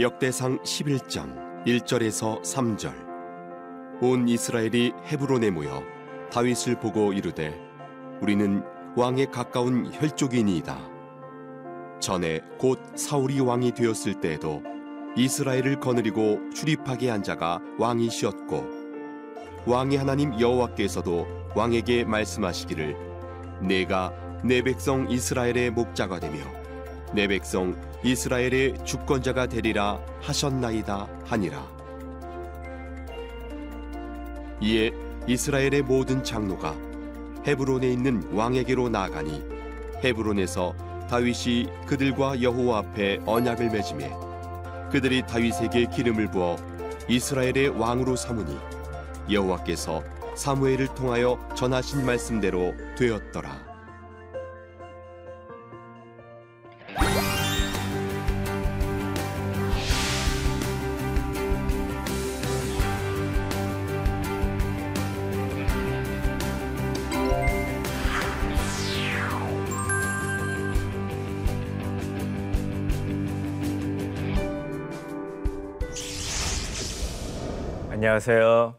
역대상 11장 1절에서 3절. 온 이스라엘이 헤브론에 모여 다윗을 보고 이르되 우리는 왕에 가까운 혈족이니이다. 전에 곧 사울이 왕이 되었을 때에도 이스라엘을 거느리고 출입하게 한 자가 왕이시었고 왕의 하나님 여호와께서도 왕에게 말씀하시기를 내가 내 백성 이스라엘의 목자가 되며 내 백성 이스라엘의 주권자가 되리라 하셨나이다 하니라 이에 이스라엘의 모든 장로가 헤브론에 있는 왕에게로 나아가니 헤브론에서 다윗이 그들과 여호와 앞에 언약을 맺음에 그들이 다윗에게 기름을 부어 이스라엘의 왕으로 삼으니 여호와께서 사무엘을 통하여 전하신 말씀대로 되었더라. 안녕하세요.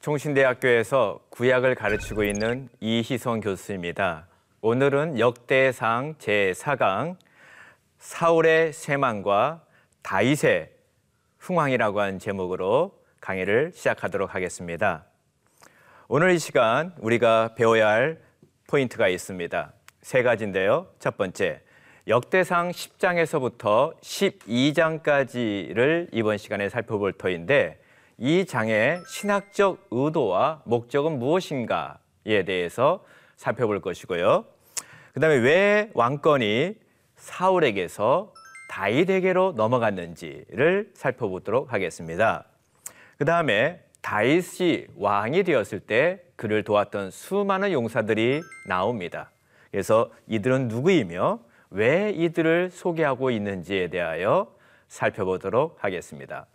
총신대학교에서 구약을 가르치고 있는 이희성 교수입니다. 오늘은 역대상 제4강 사울의 세망과 다윗의 흥왕이라고 하는 제목으로 강의를 시작하도록 하겠습니다. 오늘 이 시간 우리가 배워야 할 포인트가 있습니다. 세 가지인데요. 첫 번째, 역대상 10장에서부터 12장까지를 이번 시간에 살펴볼 터인데 이 장의 신학적 의도와 목적은 무엇인가에 대해서 살펴볼 것이고요. 그 다음에 왜 왕권이 사울에게서 다윗에게로 넘어갔는지를 살펴보도록 하겠습니다. 그 다음에 다윗이 왕이 되었을 때 그를 도왔던 수많은 용사들이 나옵니다. 그래서 이들은 누구이며 왜 이들을 소개하고 있는지에 대하여 살펴보도록 하겠습니다.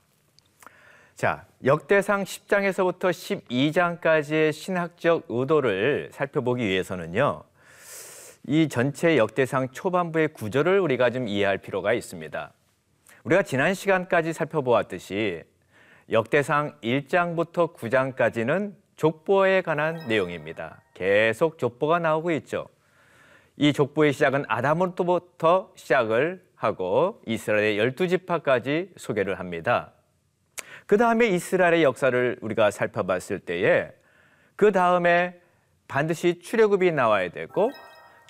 자, 역대상 10장에서부터 12장까지의 신학적 의도를 살펴보기 위해서는요. 이 전체 역대상 초반부의 구조를 우리가 좀 이해할 필요가 있습니다. 우리가 지난 시간까지 살펴보았듯이 역대상 1장부터 9장까지는 족보에 관한 내용입니다. 계속 족보가 나오고 있죠. 이 족보의 시작은 아담으로부터 시작을 하고 이스라엘의 열두 지파까지 소개를 합니다. 그 다음에 이스라엘의 역사를 우리가 살펴봤을 때에 그 다음에 반드시 출애굽이 나와야 되고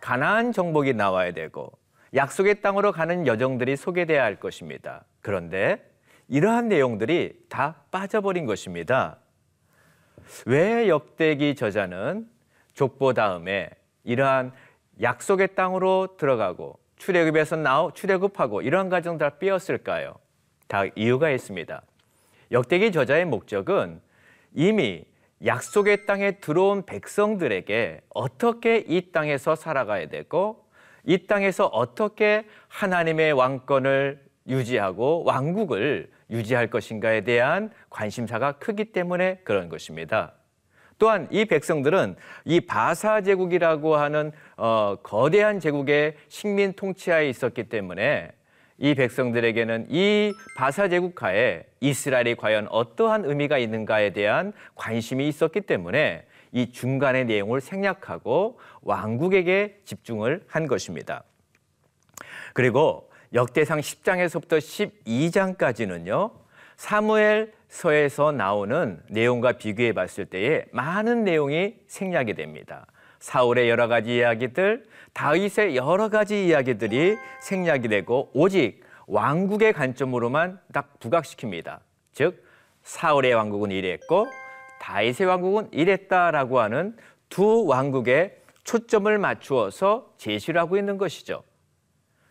가나안 정복이 나와야 되고 약속의 땅으로 가는 여정들이 소개돼야 할 것입니다. 그런데 이러한 내용들이 다 빠져버린 것입니다. 왜 역대기 저자는 족보 다음에 이러한 약속의 땅으로 들어가고 출애굽에서 나오 출애굽하고 이러한 과정 다 빼었을까요? 다 이유가 있습니다. 역대기 저자의 목적은 이미 약속의 땅에 들어온 백성들에게 어떻게 이 땅에서 살아가야 되고 이 땅에서 어떻게 하나님의 왕권을 유지하고 왕국을 유지할 것인가에 대한 관심사가 크기 때문에 그런 것입니다. 또한 이 백성들은 이 바사 제국이라고 하는 어, 거대한 제국의 식민 통치하에 있었기 때문에 이 백성들에게는 이 바사 제국하에 이스라엘이 과연 어떠한 의미가 있는가에 대한 관심이 있었기 때문에 이 중간의 내용을 생략하고 왕국에게 집중을 한 것입니다. 그리고 역대상 10장에서부터 12장까지는요. 사무엘 서에서 나오는 내용과 비교해 봤을 때에 많은 내용이 생략이 됩니다. 사울의 여러 가지 이야기들, 다윗의 여러 가지 이야기들이 생략이 되고 오직 왕국의 관점으로만 딱 부각시킵니다. 즉 사울의 왕국은 이랬고 다윗의 왕국은 이랬다라고 하는 두 왕국에 초점을 맞추어서 제시를 하고 있는 것이죠.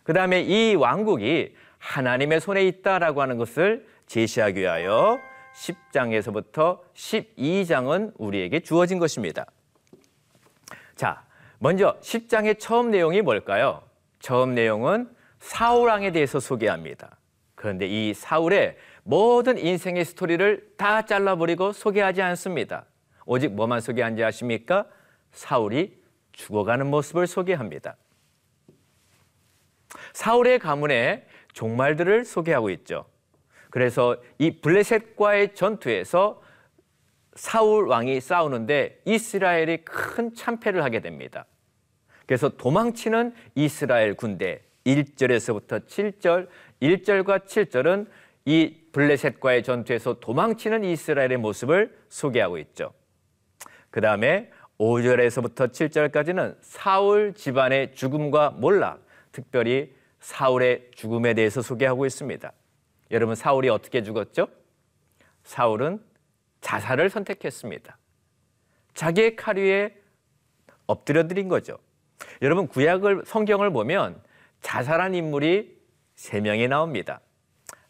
그 다음에 이 왕국이 하나님의 손에 있다라고 하는 것을 제시하기 위하여 10장에서부터 12장은 우리에게 주어진 것입니다. 자, 먼저 10장의 처음 내용이 뭘까요? 처음 내용은 사울왕에 대해서 소개합니다. 그런데 이 사울의 모든 인생의 스토리를 다 잘라버리고 소개하지 않습니다. 오직 뭐만 소개한지 아십니까? 사울이 죽어가는 모습을 소개합니다. 사울의 가문에 종말들을 소개하고 있죠. 그래서 이 블레셋과의 전투에서 사울 왕이 싸우는데 이스라엘이 큰 참패를 하게 됩니다. 그래서 도망치는 이스라엘 군대 1절에서부터 7절, 1절과 7절은 이 블레셋과의 전투에서 도망치는 이스라엘의 모습을 소개하고 있죠. 그 다음에 5절에서부터 7절까지는 사울 집안의 죽음과 몰락, 특별히 사울의 죽음에 대해서 소개하고 있습니다. 여러분, 사울이 어떻게 죽었죠? 사울은 자살을 선택했습니다. 자기의 칼 위에 엎드려 드린 거죠. 여러분, 구약을, 성경을 보면 자살한 인물이 세 명이 나옵니다.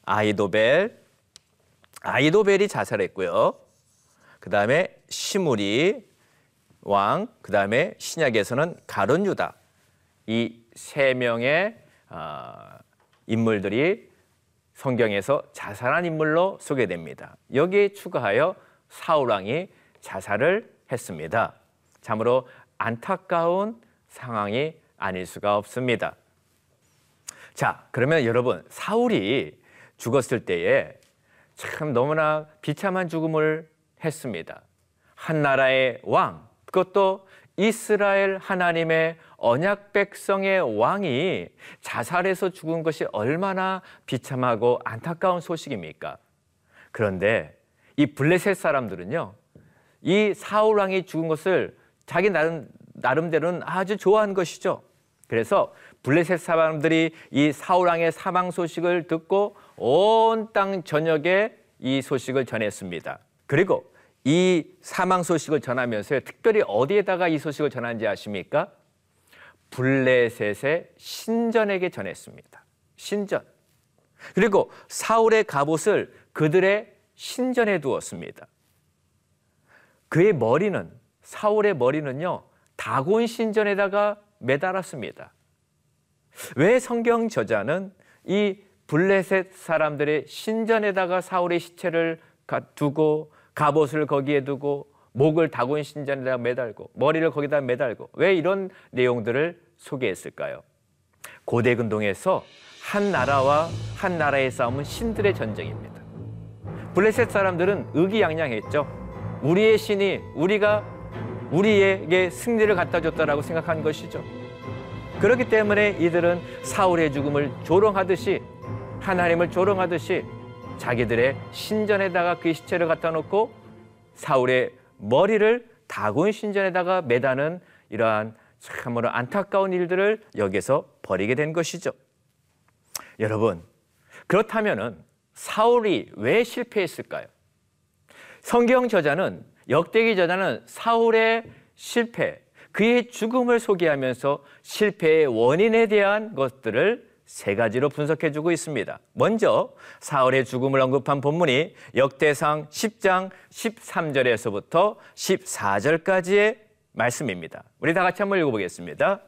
아이도벨, 아이도벨이 자살했고요. 그 다음에 시므리 왕, 그 다음에 신약에서는 가론 유다. 이 세 명의 어, 인물들이 성경에서 자살한 인물로 소개됩니다. 여기에 추가하여 사울 왕이 자살을 했습니다. 참으로 안타까운 상황이 아닐 수가 없습니다. 자, 그러면 여러분, 사울이 죽었을 때에 참 너무나 비참한 죽음을 했습니다. 한 나라의 왕, 그것도 이스라엘 하나님의 언약 백성의 왕이 자살해서 죽은 것이 얼마나 비참하고 안타까운 소식입니까? 그런데 이 블레셋 사람들은요, 이 사울 왕이 죽은 것을 자기 나름, 나름대로는 아주 좋아한 것이죠. 그래서 블레셋 사람들이 이 사울 왕의 사망 소식을 듣고 온 땅 전역에 이 소식을 전했습니다. 그리고 이 사망 소식을 전하면서 특별히 어디에다가 이 소식을 전한지 아십니까? 블레셋의 신전에게 전했습니다. 신전. 그리고 사울의 갑옷을 그들의 신전에 두었습니다. 그의 머리는 사울의 머리는요 다곤 신전에다가 매달았습니다. 왜 성경 저자는 이 블레셋 사람들의 신전에다가 사울의 시체를 두고 갑옷을 거기에 두고 목을 다곤 신전에다 매달고 머리를 거기다 매달고 왜 이런 내용들을 소개했을까요? 고대 근동에서 한 나라와 한 나라의 싸움은 신들의 전쟁입니다. 블레셋 사람들은 의기양양했죠. 우리의 신이 우리가 우리에게 승리를 갖다 줬다라고 생각한 것이죠. 그렇기 때문에 이들은 사울의 죽음을 조롱하듯이 하나님을 조롱하듯이 자기들의 신전에다가 그 시체를 갖다 놓고 사울의 머리를 다곤 신전에다가 매다는 이러한 참으로 안타까운 일들을 여기서 벌이게 된 것이죠. 여러분, 그렇다면은 사울이 왜 실패했을까요? 성경 저자는 역대기 저자는 사울의 실패, 그의 죽음을 소개하면서 실패의 원인에 대한 것들을 세 가지로 분석해 주고 있습니다. 먼저 사울의 죽음을 언급한 본문이 역대상 10장 13절에서부터 14절까지의 말씀입니다. 우리 다 같이 한번 읽어보겠습니다.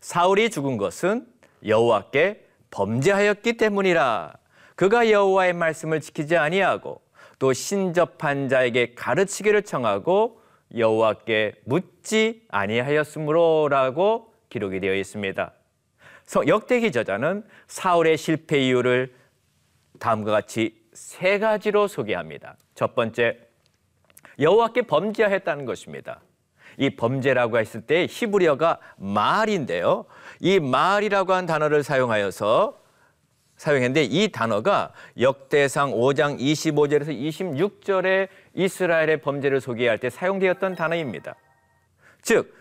사울이 죽은 것은 여호와께 범죄하였기 때문이라. 그가 여호와의 말씀을 지키지 아니하고 또 신접한 자에게 가르치기를 청하고 여호와께 묻지 아니하였으므로라고 기록이 되어 있습니다. 역대기 저자는 사울의 실패 이유를 다음과 같이 세 가지로 소개합니다. 첫 번째, 여호와께 범죄했다는 것입니다. 이 범죄라고 했을 때 히브리어가 말인데요. 이 말이라고 한 단어를 사용하여서 사용했는데 이 단어가 역대상 5장 25절에서 26절에 이스라엘의 범죄를 소개할 때 사용되었던 단어입니다. 즉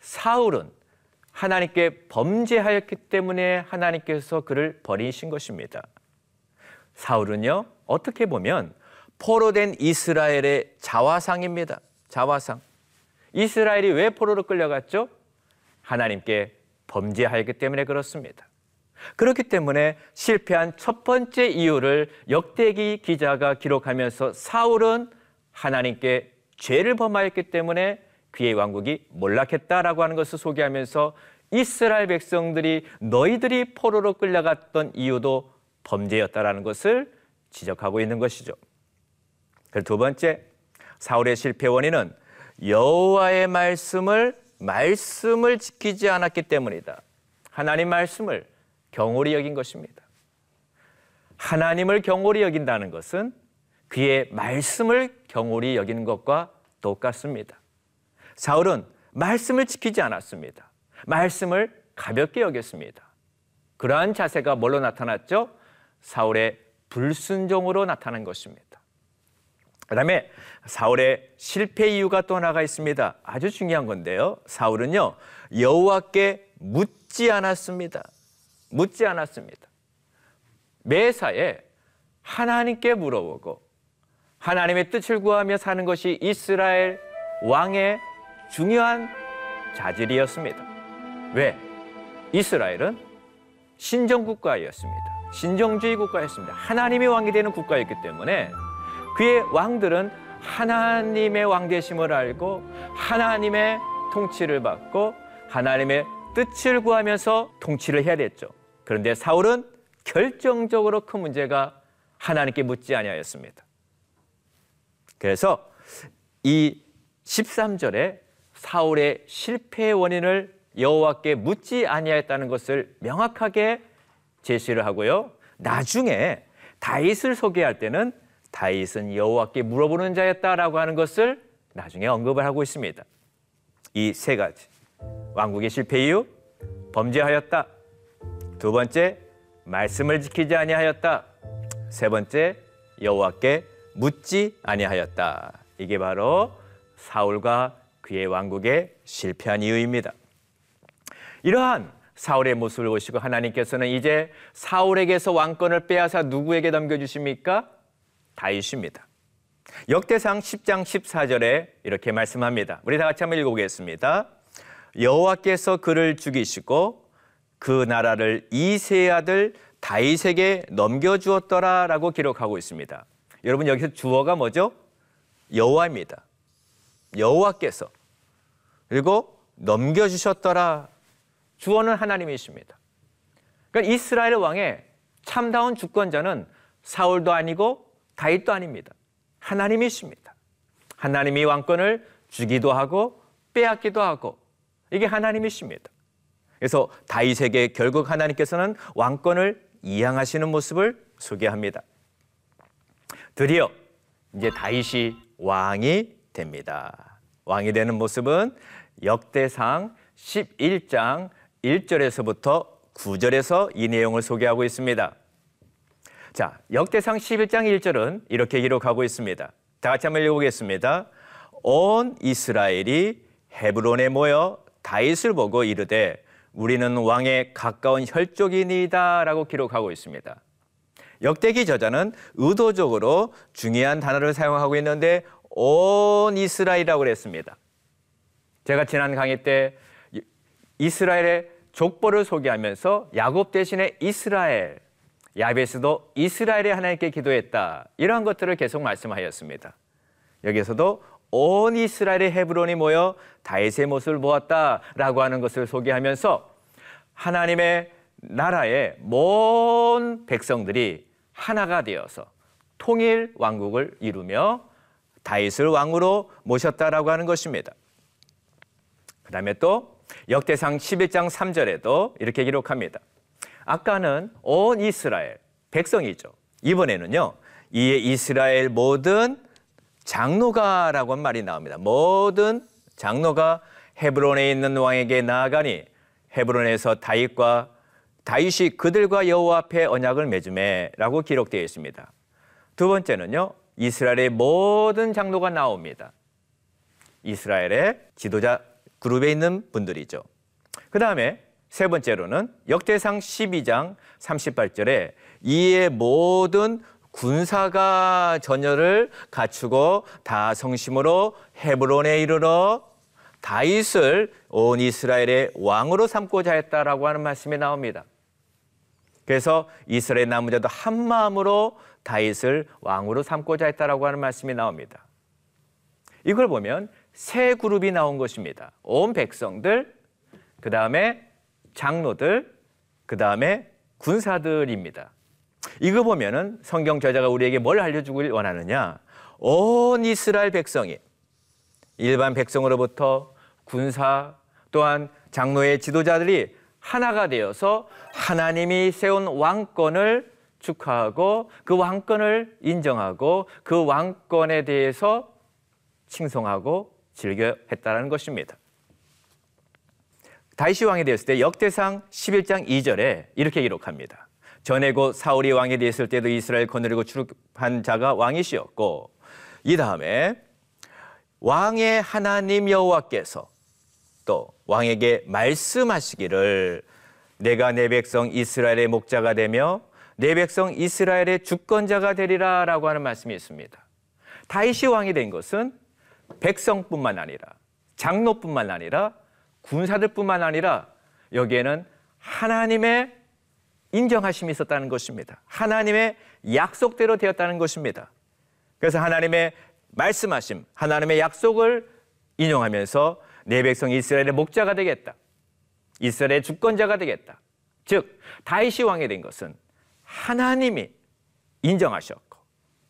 사울은 하나님께 범죄하였기 때문에 하나님께서 그를 버리신 것입니다. 사울은요, 어떻게 보면 포로 된 이스라엘의 자화상입니다. 자화상. 이스라엘이 왜 포로로 끌려갔죠? 하나님께 범죄하였기 때문에 그렇습니다. 그렇기 때문에 실패한 첫 번째 이유를 역대기 기자가 기록하면서 사울은 하나님께 죄를 범하였기 때문에 그의 왕국이 몰락했다라고 하는 것을 소개하면서 이스라엘 백성들이 너희들이 포로로 끌려갔던 이유도 범죄였다라는 것을 지적하고 있는 것이죠. 그리고 두 번째 사울의 실패 원인은 여호와의 말씀을 말씀을 지키지 않았기 때문이다. 하나님 말씀을 경홀히 여긴 것입니다. 하나님을 경홀히 여긴다는 것은 그의 말씀을 경홀히 여기는 것과 똑같습니다. 사울은 말씀을 지키지 않았습니다. 말씀을 가볍게 여겼습니다. 그러한 자세가 뭘로 나타났죠? 사울의 불순종으로 나타난 것입니다. 그 다음에 사울의 실패 이유가 또 하나가 있습니다. 아주 중요한 건데요. 사울은요, 여호와께 묻지 않았습니다. 묻지 않았습니다. 매사에 하나님께 물어보고 하나님의 뜻을 구하며 사는 것이 이스라엘 왕의 중요한 자질이었습니다. 왜? 이스라엘은 신정국가였습니다. 신정주의 국가였습니다. 하나님이 왕이 되는 국가였기 때문에 그의 왕들은 하나님의 왕되심을 알고 하나님의 통치를 받고 하나님의 뜻을 구하면서 통치를 해야 됐죠. 그런데 사울은 결정적으로 큰 문제가 하나님께 묻지 아니하였습니다. 그래서 이 13절에 사울의 실패의 원인을 여호와께 묻지 아니하였다는 것을 명확하게 제시를 하고요. 나중에 다윗을 소개할 때는 다윗은 여호와께 물어보는 자였다라고 하는 것을 나중에 언급을 하고 있습니다. 이 세 가지. 왕국의 실패 이유 범죄하였다. 두 번째 말씀을 지키지 아니하였다. 세 번째 여호와께 묻지 아니하였다. 이게 바로 사울과 그의 왕국에 실패한 이유입니다. 이러한 사울의 모습을 보시고 하나님께서는 이제 사울에게서 왕권을 빼앗아 누구에게 넘겨주십니까? 다윗입니다. 역대상 10장 14절에 이렇게 말씀합니다. 우리 다 같이 한번 읽어보겠습니다. 여호와께서 그를 죽이시고 그 나라를 이세 아들 다윗에게 넘겨주었더라라고 기록하고 있습니다. 여러분 여기서 주어가 뭐죠? 여호와입니다. 여호와께서 그리고 넘겨주셨더라. 주어는 하나님이십니다. 그러니까 이스라엘 왕의 참다운 주권자는 사울도 아니고 다윗도 아닙니다. 하나님이십니다. 하나님이 왕권을 주기도 하고 빼앗기도 하고 이게 하나님이십니다. 그래서 다윗에게 결국 하나님께서는 왕권을 이양하시는 모습을 소개합니다. 드디어 이제 다윗이 왕이 됩니다. 왕이 되는 모습은 역대상 11장 1절에서부터 9절에서 이 내용을 소개하고 있습니다. 자, 역대상 11장 1절은 이렇게 기록하고 있습니다. 다 같이 한번 읽어보겠습니다. 온 이스라엘이 헤브론에 모여 다윗을 보고 이르되 우리는 왕에 가까운 혈족이니이다라고 기록하고 있습니다. 역대기 저자는 의도적으로 중요한 단어를 사용하고 있는데 온 이스라엘이라고 그랬습니다. 제가 지난 강의 때 이스라엘의 족보를 소개하면서 야곱 대신에 이스라엘, 야베스도 이스라엘의 하나님께 기도했다. 이러한 것들을 계속 말씀하였습니다. 여기서도 온 이스라엘의 헤브론이 모여 다윗의 모습을 보았다라고 하는 것을 소개하면서 하나님의 나라의 먼 백성들이 하나가 되어서 통일 왕국을 이루며 다윗을 왕으로 모셨다라고 하는 것입니다. 그 다음에 또 역대상 11장 3절에도 이렇게 기록합니다. 아까는 온 이스라엘 백성이죠. 이번에는요. 이에 이스라엘 모든 장로가라고 한 말이 나옵니다. 모든 장로가 헤브론에 있는 왕에게 나아가니 헤브론에서 다윗과 다윗이 그들과 여호와 앞에 언약을 맺음에라고 기록되어 있습니다. 두 번째는요. 이스라엘의 모든 장로가 나옵니다. 이스라엘의 지도자 그룹에 있는 분들이죠. 그 다음에 세 번째로는 역대상 12장 38절에 이에 모든 군사가 전열을 갖추고 다 성심으로 헤브론에 이르러 다윗을 온 이스라엘의 왕으로 삼고자 했다라고 하는 말씀이 나옵니다. 그래서 이스라엘 남자도 한 마음으로 다윗을 왕으로 삼고자 했다라고 하는 말씀이 나옵니다. 이걸 보면 세 그룹이 나온 것입니다. 온 백성들, 그 다음에 장로들, 그 다음에 군사들입니다. 이거 보면은 성경 저자가 우리에게 뭘 알려주길 원하느냐? 온 이스라엘 백성이 일반 백성으로부터 군사 또한 장로의 지도자들이 하나가 되어서 하나님이 세운 왕권을 축하하고 그 왕권을 인정하고 그 왕권에 대해서 칭송하고 즐겨 했다는 것입니다. 다이시 왕이 되었을 때 역대상 11장 2절에 이렇게 기록합니다. 전에 곧 사울이 왕이 되었을 때도 이스라엘 거느리고 출입한 자가 왕이시었고 이 다음에 왕의 하나님 여호와께서 또 왕에게 말씀하시기를 내가 내 백성 이스라엘의 목자가 되며 내 백성 이스라엘의 주권자가 되리라라고 하는 말씀이 있습니다. 다윗이 왕이 된 것은 백성뿐만 아니라 장로뿐만 아니라 군사들뿐만 아니라 여기에는 하나님의 인정하심이 있었다는 것입니다. 하나님의 약속대로 되었다는 것입니다. 그래서 하나님의 말씀하심, 하나님의 약속을 인용하면서 내 백성 이스라엘의 목자가 되겠다. 이스라엘의 주권자가 되겠다. 즉 다윗이 왕이 된 것은 하나님이 인정하셨고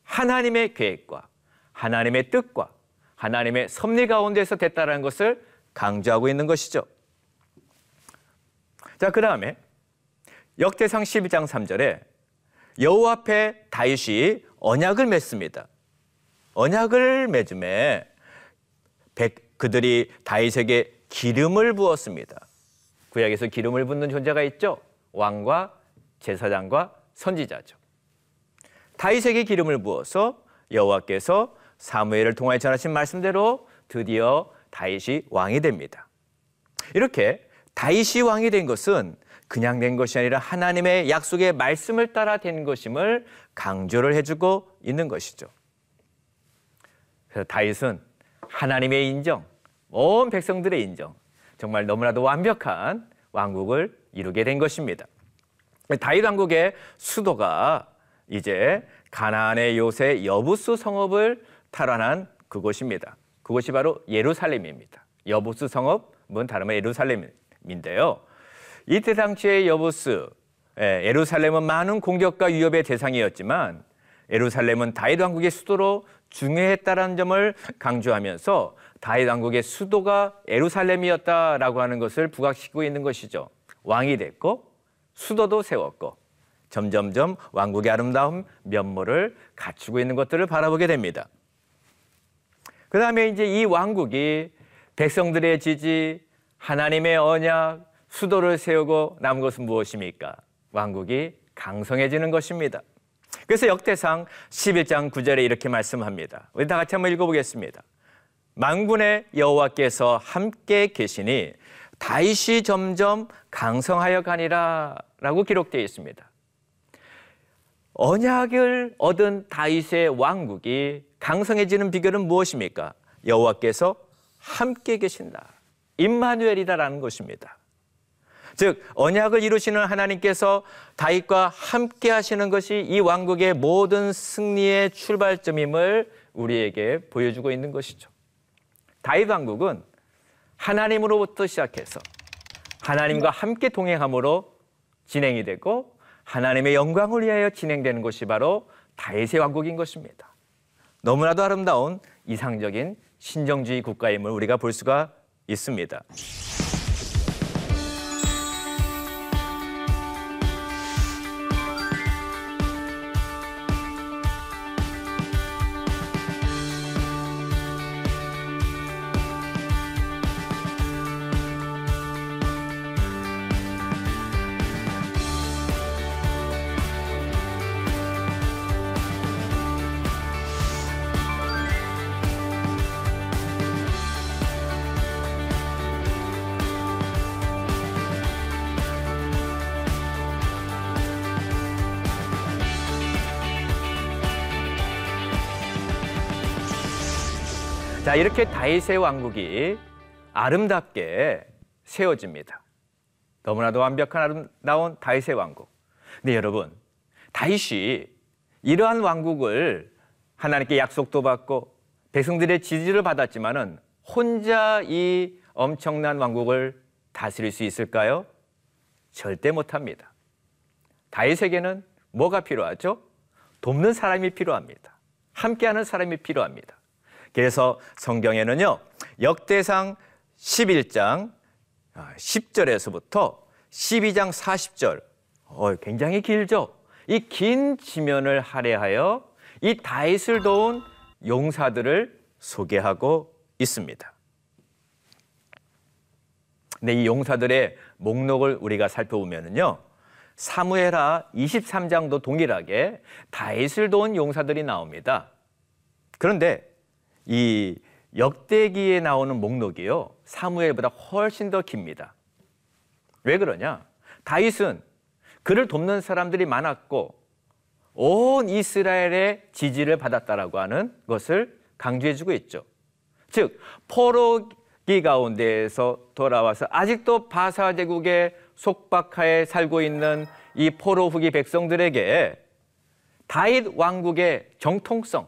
하나님의 계획과 하나님의 뜻과 하나님의 섭리 가운데서 됐다는 것을 강조하고 있는 것이죠. 자, 그 다음에 역대상 12장 3절에 여호와 앞에 다윗이 언약을 맺습니다. 언약을 맺음에 그들이 다윗에게 기름을 부었습니다. 구약에서 기름을 붓는 존재가 있죠. 왕과 제사장과 선지자죠. 다윗에게 기름을 부어서 여호와께서 사무엘을 통하여 전하신 말씀대로 드디어 다윗이 왕이 됩니다. 이렇게 다윗이 왕이 된 것은 그냥 된 것이 아니라 하나님의 약속의 말씀을 따라 된 것임을 강조를 해주고 있는 것이죠. 그래서 다윗은 하나님의 인정, 온 백성들의 인정, 정말 너무나도 완벽한 왕국을 이루게 된 것입니다. 다윗 왕국의 수도가 이제 가나안의 요새 여부스 성읍을 탈환한 그곳입니다. 그곳이 바로 예루살렘입니다. 여부스 성읍은 다름 아니라 예루살렘인데요. 이때 당시의 여부스 예, 예루살렘은 많은 공격과 위협의 대상이었지만 예루살렘은 다윗 왕국의 수도로 중요했다는 점을 강조하면서 다윗 왕국의 수도가 예루살렘이었다라고 하는 것을 부각시키고 있는 것이죠. 왕이 됐고 수도도 세웠고 점점점 왕국의 아름다운 면모를 갖추고 있는 것들을 바라보게 됩니다. 그 다음에 이제 이 왕국이 백성들의 지지, 하나님의 언약, 수도를 세우고 남은 것은 무엇입니까? 왕국이 강성해지는 것입니다. 그래서 역대상 11장 9절에 이렇게 말씀합니다. 우리 다 같이 한번 읽어보겠습니다. 만군의 여호와께서 함께 계시니 다윗이 점점 강성하여 가니라라고 기록되어 있습니다. 언약을 얻은 다윗의 왕국이 강성해지는 비결은 무엇입니까? 여호와께서 함께 계신다. 임마누엘이다라는 것입니다. 즉 언약을 이루시는 하나님께서 다윗과 함께 하시는 것이 이 왕국의 모든 승리의 출발점임을 우리에게 보여주고 있는 것이죠. 다윗 왕국은 하나님으로부터 시작해서 하나님과 함께 동행함으로 진행이 되고 하나님의 영광을 위하여 진행되는 것이 바로 다윗의 왕국인 것입니다. 너무나도 아름다운 이상적인 신정주의 국가임을 우리가 볼 수가 있습니다. 자, 이렇게 다윗의 왕국이 아름답게 세워집니다. 너무나도 완벽한 아름다운 다윗의 왕국. 근데 여러분, 다윗이 이러한 왕국을 하나님께 약속도 받고 백성들의 지지를 받았지만은 혼자 이 엄청난 왕국을 다스릴 수 있을까요? 절대 못합니다. 다윗에게는 뭐가 필요하죠? 돕는 사람이 필요합니다. 함께하는 사람이 필요합니다. 그래서 성경에는요, 역대상 11장 10절에서부터 12장 40절, 어, 굉장히 길죠? 이 긴 지면을 할애하여 이 다윗을 도운 용사들을 소개하고 있습니다. 근데 이 용사들의 목록을 우리가 살펴보면요. 사무엘하 23장도 동일하게 다윗을 도운 용사들이 나옵니다. 그런데 이 역대기에 나오는 목록이요. 사무엘보다 훨씬 더 깁니다. 왜 그러냐? 다윗은 그를 돕는 사람들이 많았고 온 이스라엘의 지지를 받았다라고 하는 것을 강조해 주고 있죠. 즉 포로기 가운데에서 돌아와서 아직도 바사 제국의 속박하에 살고 있는 이 포로 후기 백성들에게 다윗 왕국의 정통성,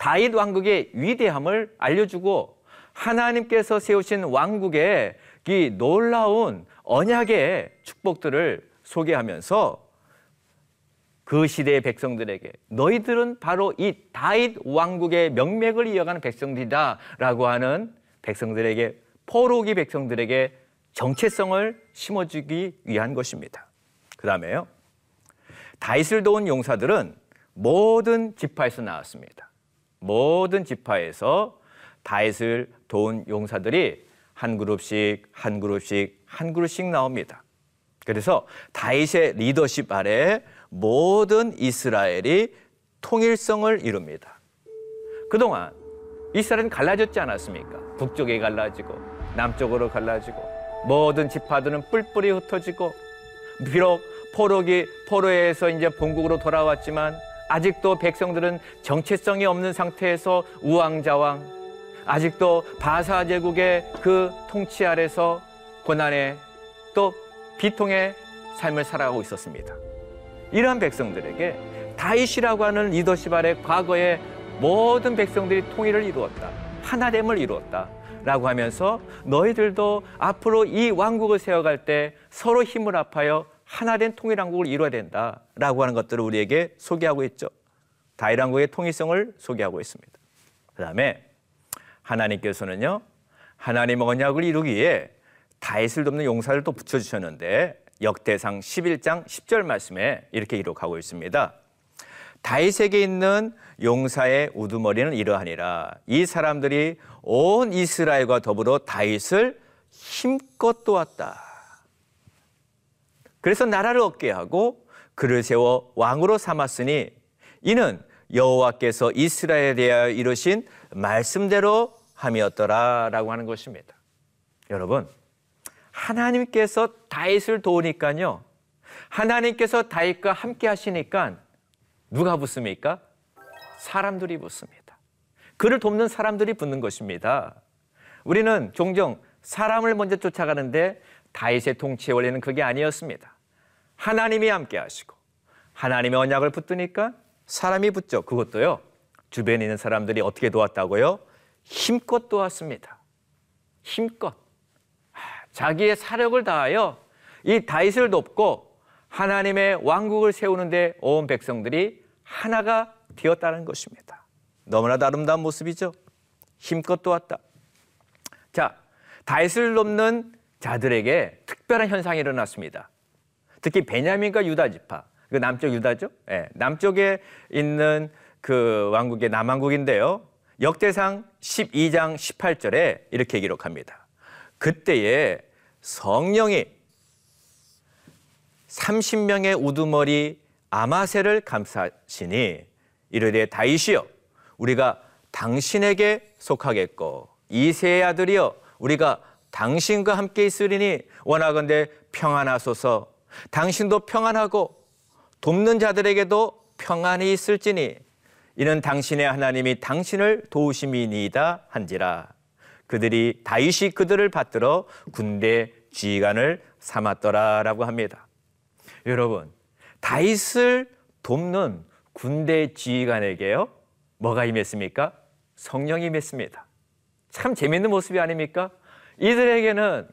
다윗 왕국의 위대함을 알려주고 하나님께서 세우신 왕국의 이 놀라운 언약의 축복들을 소개하면서 그 시대의 백성들에게 너희들은 바로 이 다윗 왕국의 명맥을 이어가는 백성들이다라고 하는 백성들에게 포로기 백성들에게 정체성을 심어주기 위한 것입니다. 그 다음에요. 다윗을 도운 용사들은 모든 지파에서 나왔습니다. 모든 지파에서 다윗을 도운 용사들이 한 그룹씩 한 그룹씩 한 그룹씩 나옵니다. 그래서 다윗의 리더십 아래 모든 이스라엘이 통일성을 이룹니다. 그동안 이스라엘은 갈라졌지 않았습니까? 북쪽에 갈라지고 남쪽으로 갈라지고 모든 지파들은 뿔뿔이 흩어지고 비록 포로기 포로에서 이제 본국으로 돌아왔지만 아직도 백성들은 정체성이 없는 상태에서 우왕좌왕 아직도 바사 제국의 그 통치 아래서 고난의 또 비통의 삶을 살아가고 있었습니다. 이러한 백성들에게 다윗이라고 하는 리더십 아래 과거에 모든 백성들이 통일을 이루었다. 하나됨을 이루었다. 라고 하면서 너희들도 앞으로 이 왕국을 세워갈 때 서로 힘을 합하여 하나된 통일왕국을 이루어야 된다. 라고 하는 것들을 우리에게 소개하고 있죠. 다윗 왕국의 통일성을 소개하고 있습니다. 그 다음에 하나님께서는요, 하나님 언약을 이루기 위해 다윗을 돕는 용사를 또 붙여주셨는데 역대상 11장 10절 말씀에 이렇게 기록하고 있습니다. 다윗에게 있는 용사의 우두머리는 이러하니라. 이 사람들이 온 이스라엘과 더불어 다윗을 힘껏 도왔다. 그래서 나라를 얻게 하고 그를 세워 왕으로 삼았으니 이는 여호와께서 이스라엘에 대하여 이루신 말씀대로 함이었더라라고 하는 것입니다. 여러분, 하나님께서 다윗을 도우니까요. 하나님께서 다윗과 함께 하시니까 누가 붙습니까? 사람들이 붙습니다. 그를 돕는 사람들이 붙는 것입니다. 우리는 종종 사람을 먼저 쫓아가는데 다윗의 통치의 원리는 그게 아니었습니다. 하나님이 함께 하시고 하나님의 언약을 붙드니까 사람이 붙죠. 그것도요. 주변에 있는 사람들이 어떻게 도왔다고요? 힘껏 도왔습니다. 힘껏. 자기의 사력을 다하여 이 다윗을 돕고 하나님의 왕국을 세우는데 온 백성들이 하나가 되었다는 것입니다. 너무나 아름다운 모습이죠. 힘껏 도왔다. 자, 다윗을 돕는 자들에게 특별한 현상이 일어났습니다. 특히 베냐민과 유다 지파, 그 남쪽 유다죠. 네, 남쪽에 있는 그 왕국의 남왕국인데요. 역대상 12장 18절에 이렇게 기록합니다. 그때에 성령이 30명의 우두머리 아마세를 감사시니 이르되 다윗이여 우리가 당신에게 속하겠고 이세의 아들이여 우리가 당신과 함께 있으리니 원하건대 평안하소서 당신도 평안하고 돕는 자들에게도 평안이 있을지니 이는 당신의 하나님이 당신을 도우심이니이다 한지라 그들이 다윗이 그들을 받들어 군대 지휘관을 삼았더라라고 합니다. 여러분 다윗을 돕는 군대 지휘관에게요 뭐가 임했습니까? 성령이 임했습니다. 참 재밌는 모습이 아닙니까? 이들에게는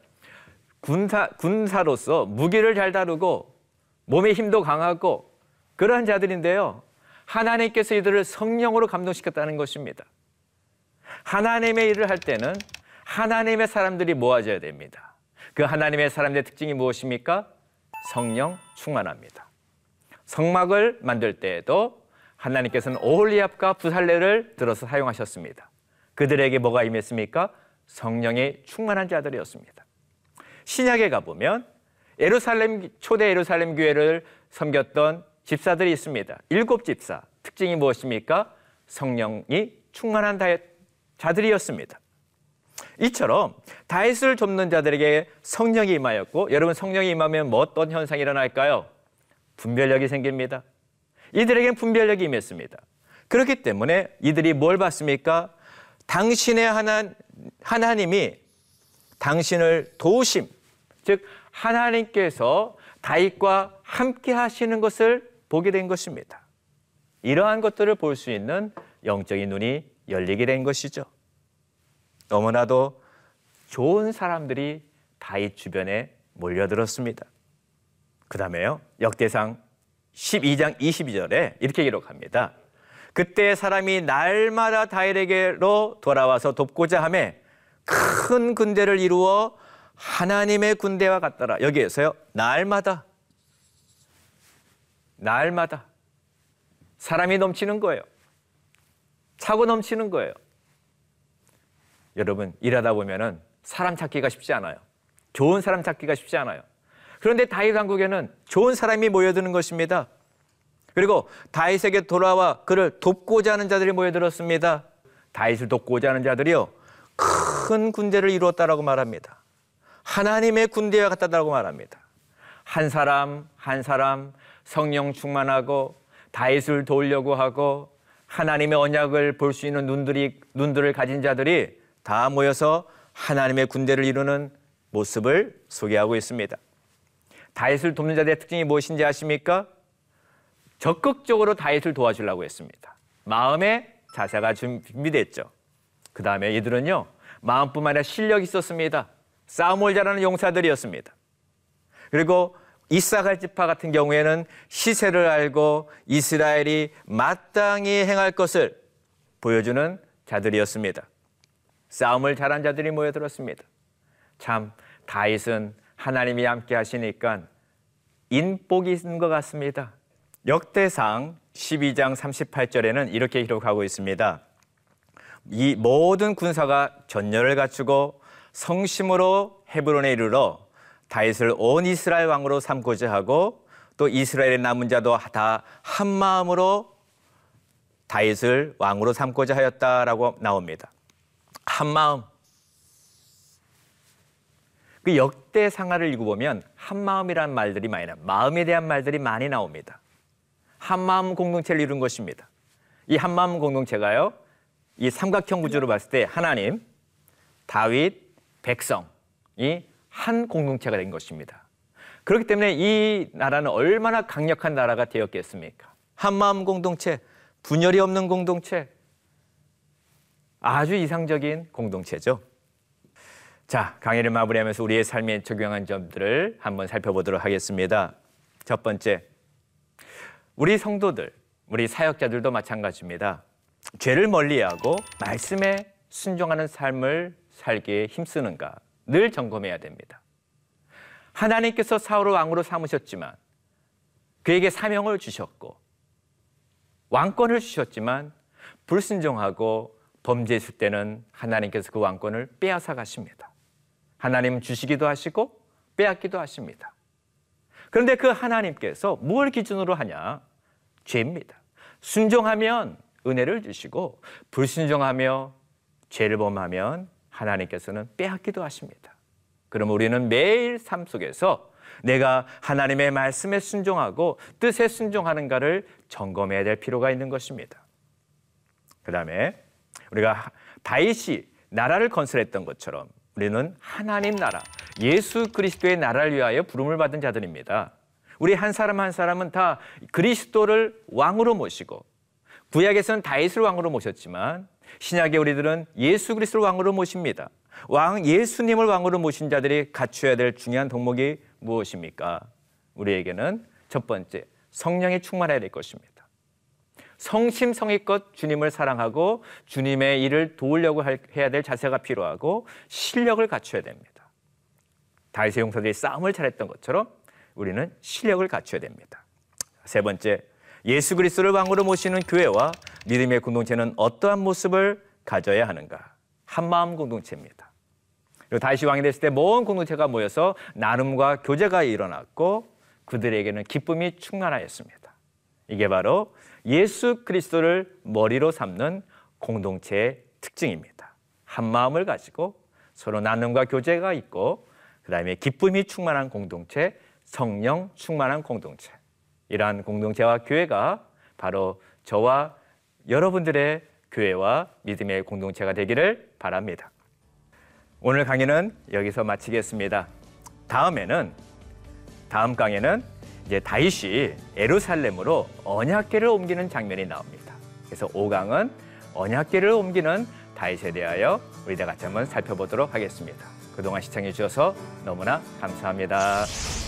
군사 군사로서 무기를 잘 다루고 몸의 힘도 강하고 그러한 자들인데요. 하나님께서 이들을 성령으로 감동시켰다는 것입니다. 하나님의 일을 할 때는 하나님의 사람들이 모아져야 됩니다. 그 하나님의 사람들의 특징이 무엇입니까? 성령 충만합니다. 성막을 만들 때에도 하나님께서는 오홀리압과 부살레를 들어서 사용하셨습니다. 그들에게 뭐가 임했습니까? 성령의 충만한 자들이었습니다. 신약에 가보면 예루살렘 초대 예루살렘 교회를 섬겼던 집사들이 있습니다. 일곱 집사. 특징이 무엇입니까? 성령이 충만한 자들이었습니다. 이처럼 다윗을 돕는 자들에게 성령이 임하였고 여러분 성령이 임하면 뭐 어떤 현상이 일어날까요? 분별력이 생깁니다. 이들에겐 분별력이 임했습니다. 그렇기 때문에 이들이 뭘 받습니까? 당신의 하나, 하나님이 당신을 도우심, 즉 하나님께서 다윗과 함께 하시는 것을 보게 된 것입니다. 이러한 것들을 볼 수 있는 영적인 눈이 열리게 된 것이죠. 너무나도 좋은 사람들이 다윗 주변에 몰려들었습니다. 그 다음에요. 역대상 12장 22절에 이렇게 기록합니다. 그때 사람이 날마다 다윗에게로 돌아와서 돕고자 함에 큰 군대를 이루어 하나님의 군대와 같더라. 여기에서요. 날마다 날마다 사람이 넘치는 거예요. 차고 넘치는 거예요. 여러분 일하다 보면은 사람 찾기가 쉽지 않아요. 좋은 사람 찾기가 쉽지 않아요. 그런데 다윗 왕국에는 좋은 사람이 모여드는 것입니다. 그리고 다윗에게 돌아와 그를 돕고자 하는 자들이 모여들었습니다. 다윗을 돕고자 하는 자들이요 큰 군대를 이루었다라고 말합니다. 하나님의 군대와 같다라고 말합니다. 한 사람 한 사람 성령 충만하고 다윗을 도우려고 하고 하나님의 언약을 볼 수 있는 눈들이 눈들을 가진 자들이 다 모여서 하나님의 군대를 이루는 모습을 소개하고 있습니다. 다윗을 돕는 자들의 특징이 무엇인지 아십니까? 적극적으로 다윗을 도와주려고 했습니다. 마음의 자세가 준비됐죠. 그 다음에 이들은요, 마음뿐만 아니라 실력이 있었습니다. 싸움을 잘하는 용사들이었습니다. 그리고 이사갈 지파 같은 경우에는 시세를 알고 이스라엘이 마땅히 행할 것을 보여주는 자들이었습니다. 싸움을 잘한 자들이 모여들었습니다. 참 다윗은 하나님이 함께 하시니까 인복이 있는 것 같습니다. 역대상 12장 38절에는 이렇게 기록하고 있습니다. 이 모든 군사가 전열을 갖추고 성심으로 헤브론에 이르러 다윗을 온 이스라엘 왕으로 삼고자 하고 또 이스라엘의 남은 자도 다 한 마음으로 다윗을 왕으로 삼고자 하였다라고 나옵니다. 한 마음. 그 역대 상하를 읽어보면 한 마음이라는 말들이 많이 나. 마음에 대한 말들이 많이 나옵니다. 한 마음 공동체를 이룬 것입니다. 이 한 마음 공동체가요. 이 삼각형 구조로 봤을 때 하나님, 다윗, 백성이 한 공동체가 된 것입니다. 그렇기 때문에 이 나라는 얼마나 강력한 나라가 되었겠습니까? 한 마음 공동체, 분열이 없는 공동체, 아주 이상적인 공동체죠. 자, 강의를 마무리하면서 우리의 삶에 적용한 점들을 한번 살펴보도록 하겠습니다. 첫 번째, 우리 성도들, 우리 사역자들도 마찬가지입니다. 죄를 멀리하고 말씀에 순종하는 삶을 살기에 힘쓰는가 늘 점검해야 됩니다. 하나님께서 사울을 왕으로 삼으셨지만 그에게 사명을 주셨고 왕권을 주셨지만 불순종하고 범죄했을 때는 하나님께서 그 왕권을 빼앗아 가십니다. 하나님은 주시기도 하시고 빼앗기도 하십니다. 그런데 그 하나님께서 뭘 기준으로 하냐? 죄입니다. 순종하면 은혜를 주시고 불순종하며 죄를 범하면 하나님께서는 빼앗기도 하십니다. 그럼 우리는 매일 삶 속에서 내가 하나님의 말씀에 순종하고 뜻에 순종하는가를 점검해야 될 필요가 있는 것입니다. 그 다음에 우리가 다윗이 나라를 건설했던 것처럼 우리는 하나님 나라, 예수 그리스도의 나라를 위하여 부름을 받은 자들입니다. 우리 한 사람 한 사람은 다 그리스도를 왕으로 모시고 구약에서는 다윗을 왕으로 모셨지만 신약의 우리들은 예수 그리스도를 왕으로 모십니다. 왕 예수님을 왕으로 모신 자들이 갖춰야 될 중요한 덕목이 무엇입니까? 우리에게는 첫 번째 성령이 충만해야 될 것입니다. 성심성의껏 주님을 사랑하고 주님의 일을 도우려고 해야 될 자세가 필요하고 실력을 갖춰야 됩니다. 다윗의 용사들이 싸움을 잘했던 것처럼 우리는 실력을 갖춰야 됩니다. 세 번째, 예수 그리스도를 왕으로 모시는 교회와 믿음의 공동체는 어떠한 모습을 가져야 하는가? 한마음 공동체입니다. 그리고 다시 왕이 됐을 때 모든 공동체가 모여서 나눔과 교제가 일어났고 그들에게는 기쁨이 충만하였습니다. 이게 바로 예수 그리스도를 머리로 삼는 공동체의 특징입니다. 한 마음을 가지고 서로 나눔과 교제가 있고 그다음에 기쁨이 충만한 공동체, 성령 충만한 공동체. 이러한 공동체와 교회가 바로 저와 여러분들의 교회와 믿음의 공동체가 되기를 바랍니다. 오늘 강의는 여기서 마치겠습니다. 다음에는 다음 강에는 이제 다윗이 에루살렘으로 언약궤를 옮기는 장면이 나옵니다. 그래서 5강은 언약궤를 옮기는 다윗에 대하여 우리 다 같이 한번 살펴보도록 하겠습니다. 그동안 시청해 주셔서 너무나 감사합니다.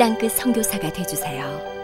땅끝 선교사가 되주세요.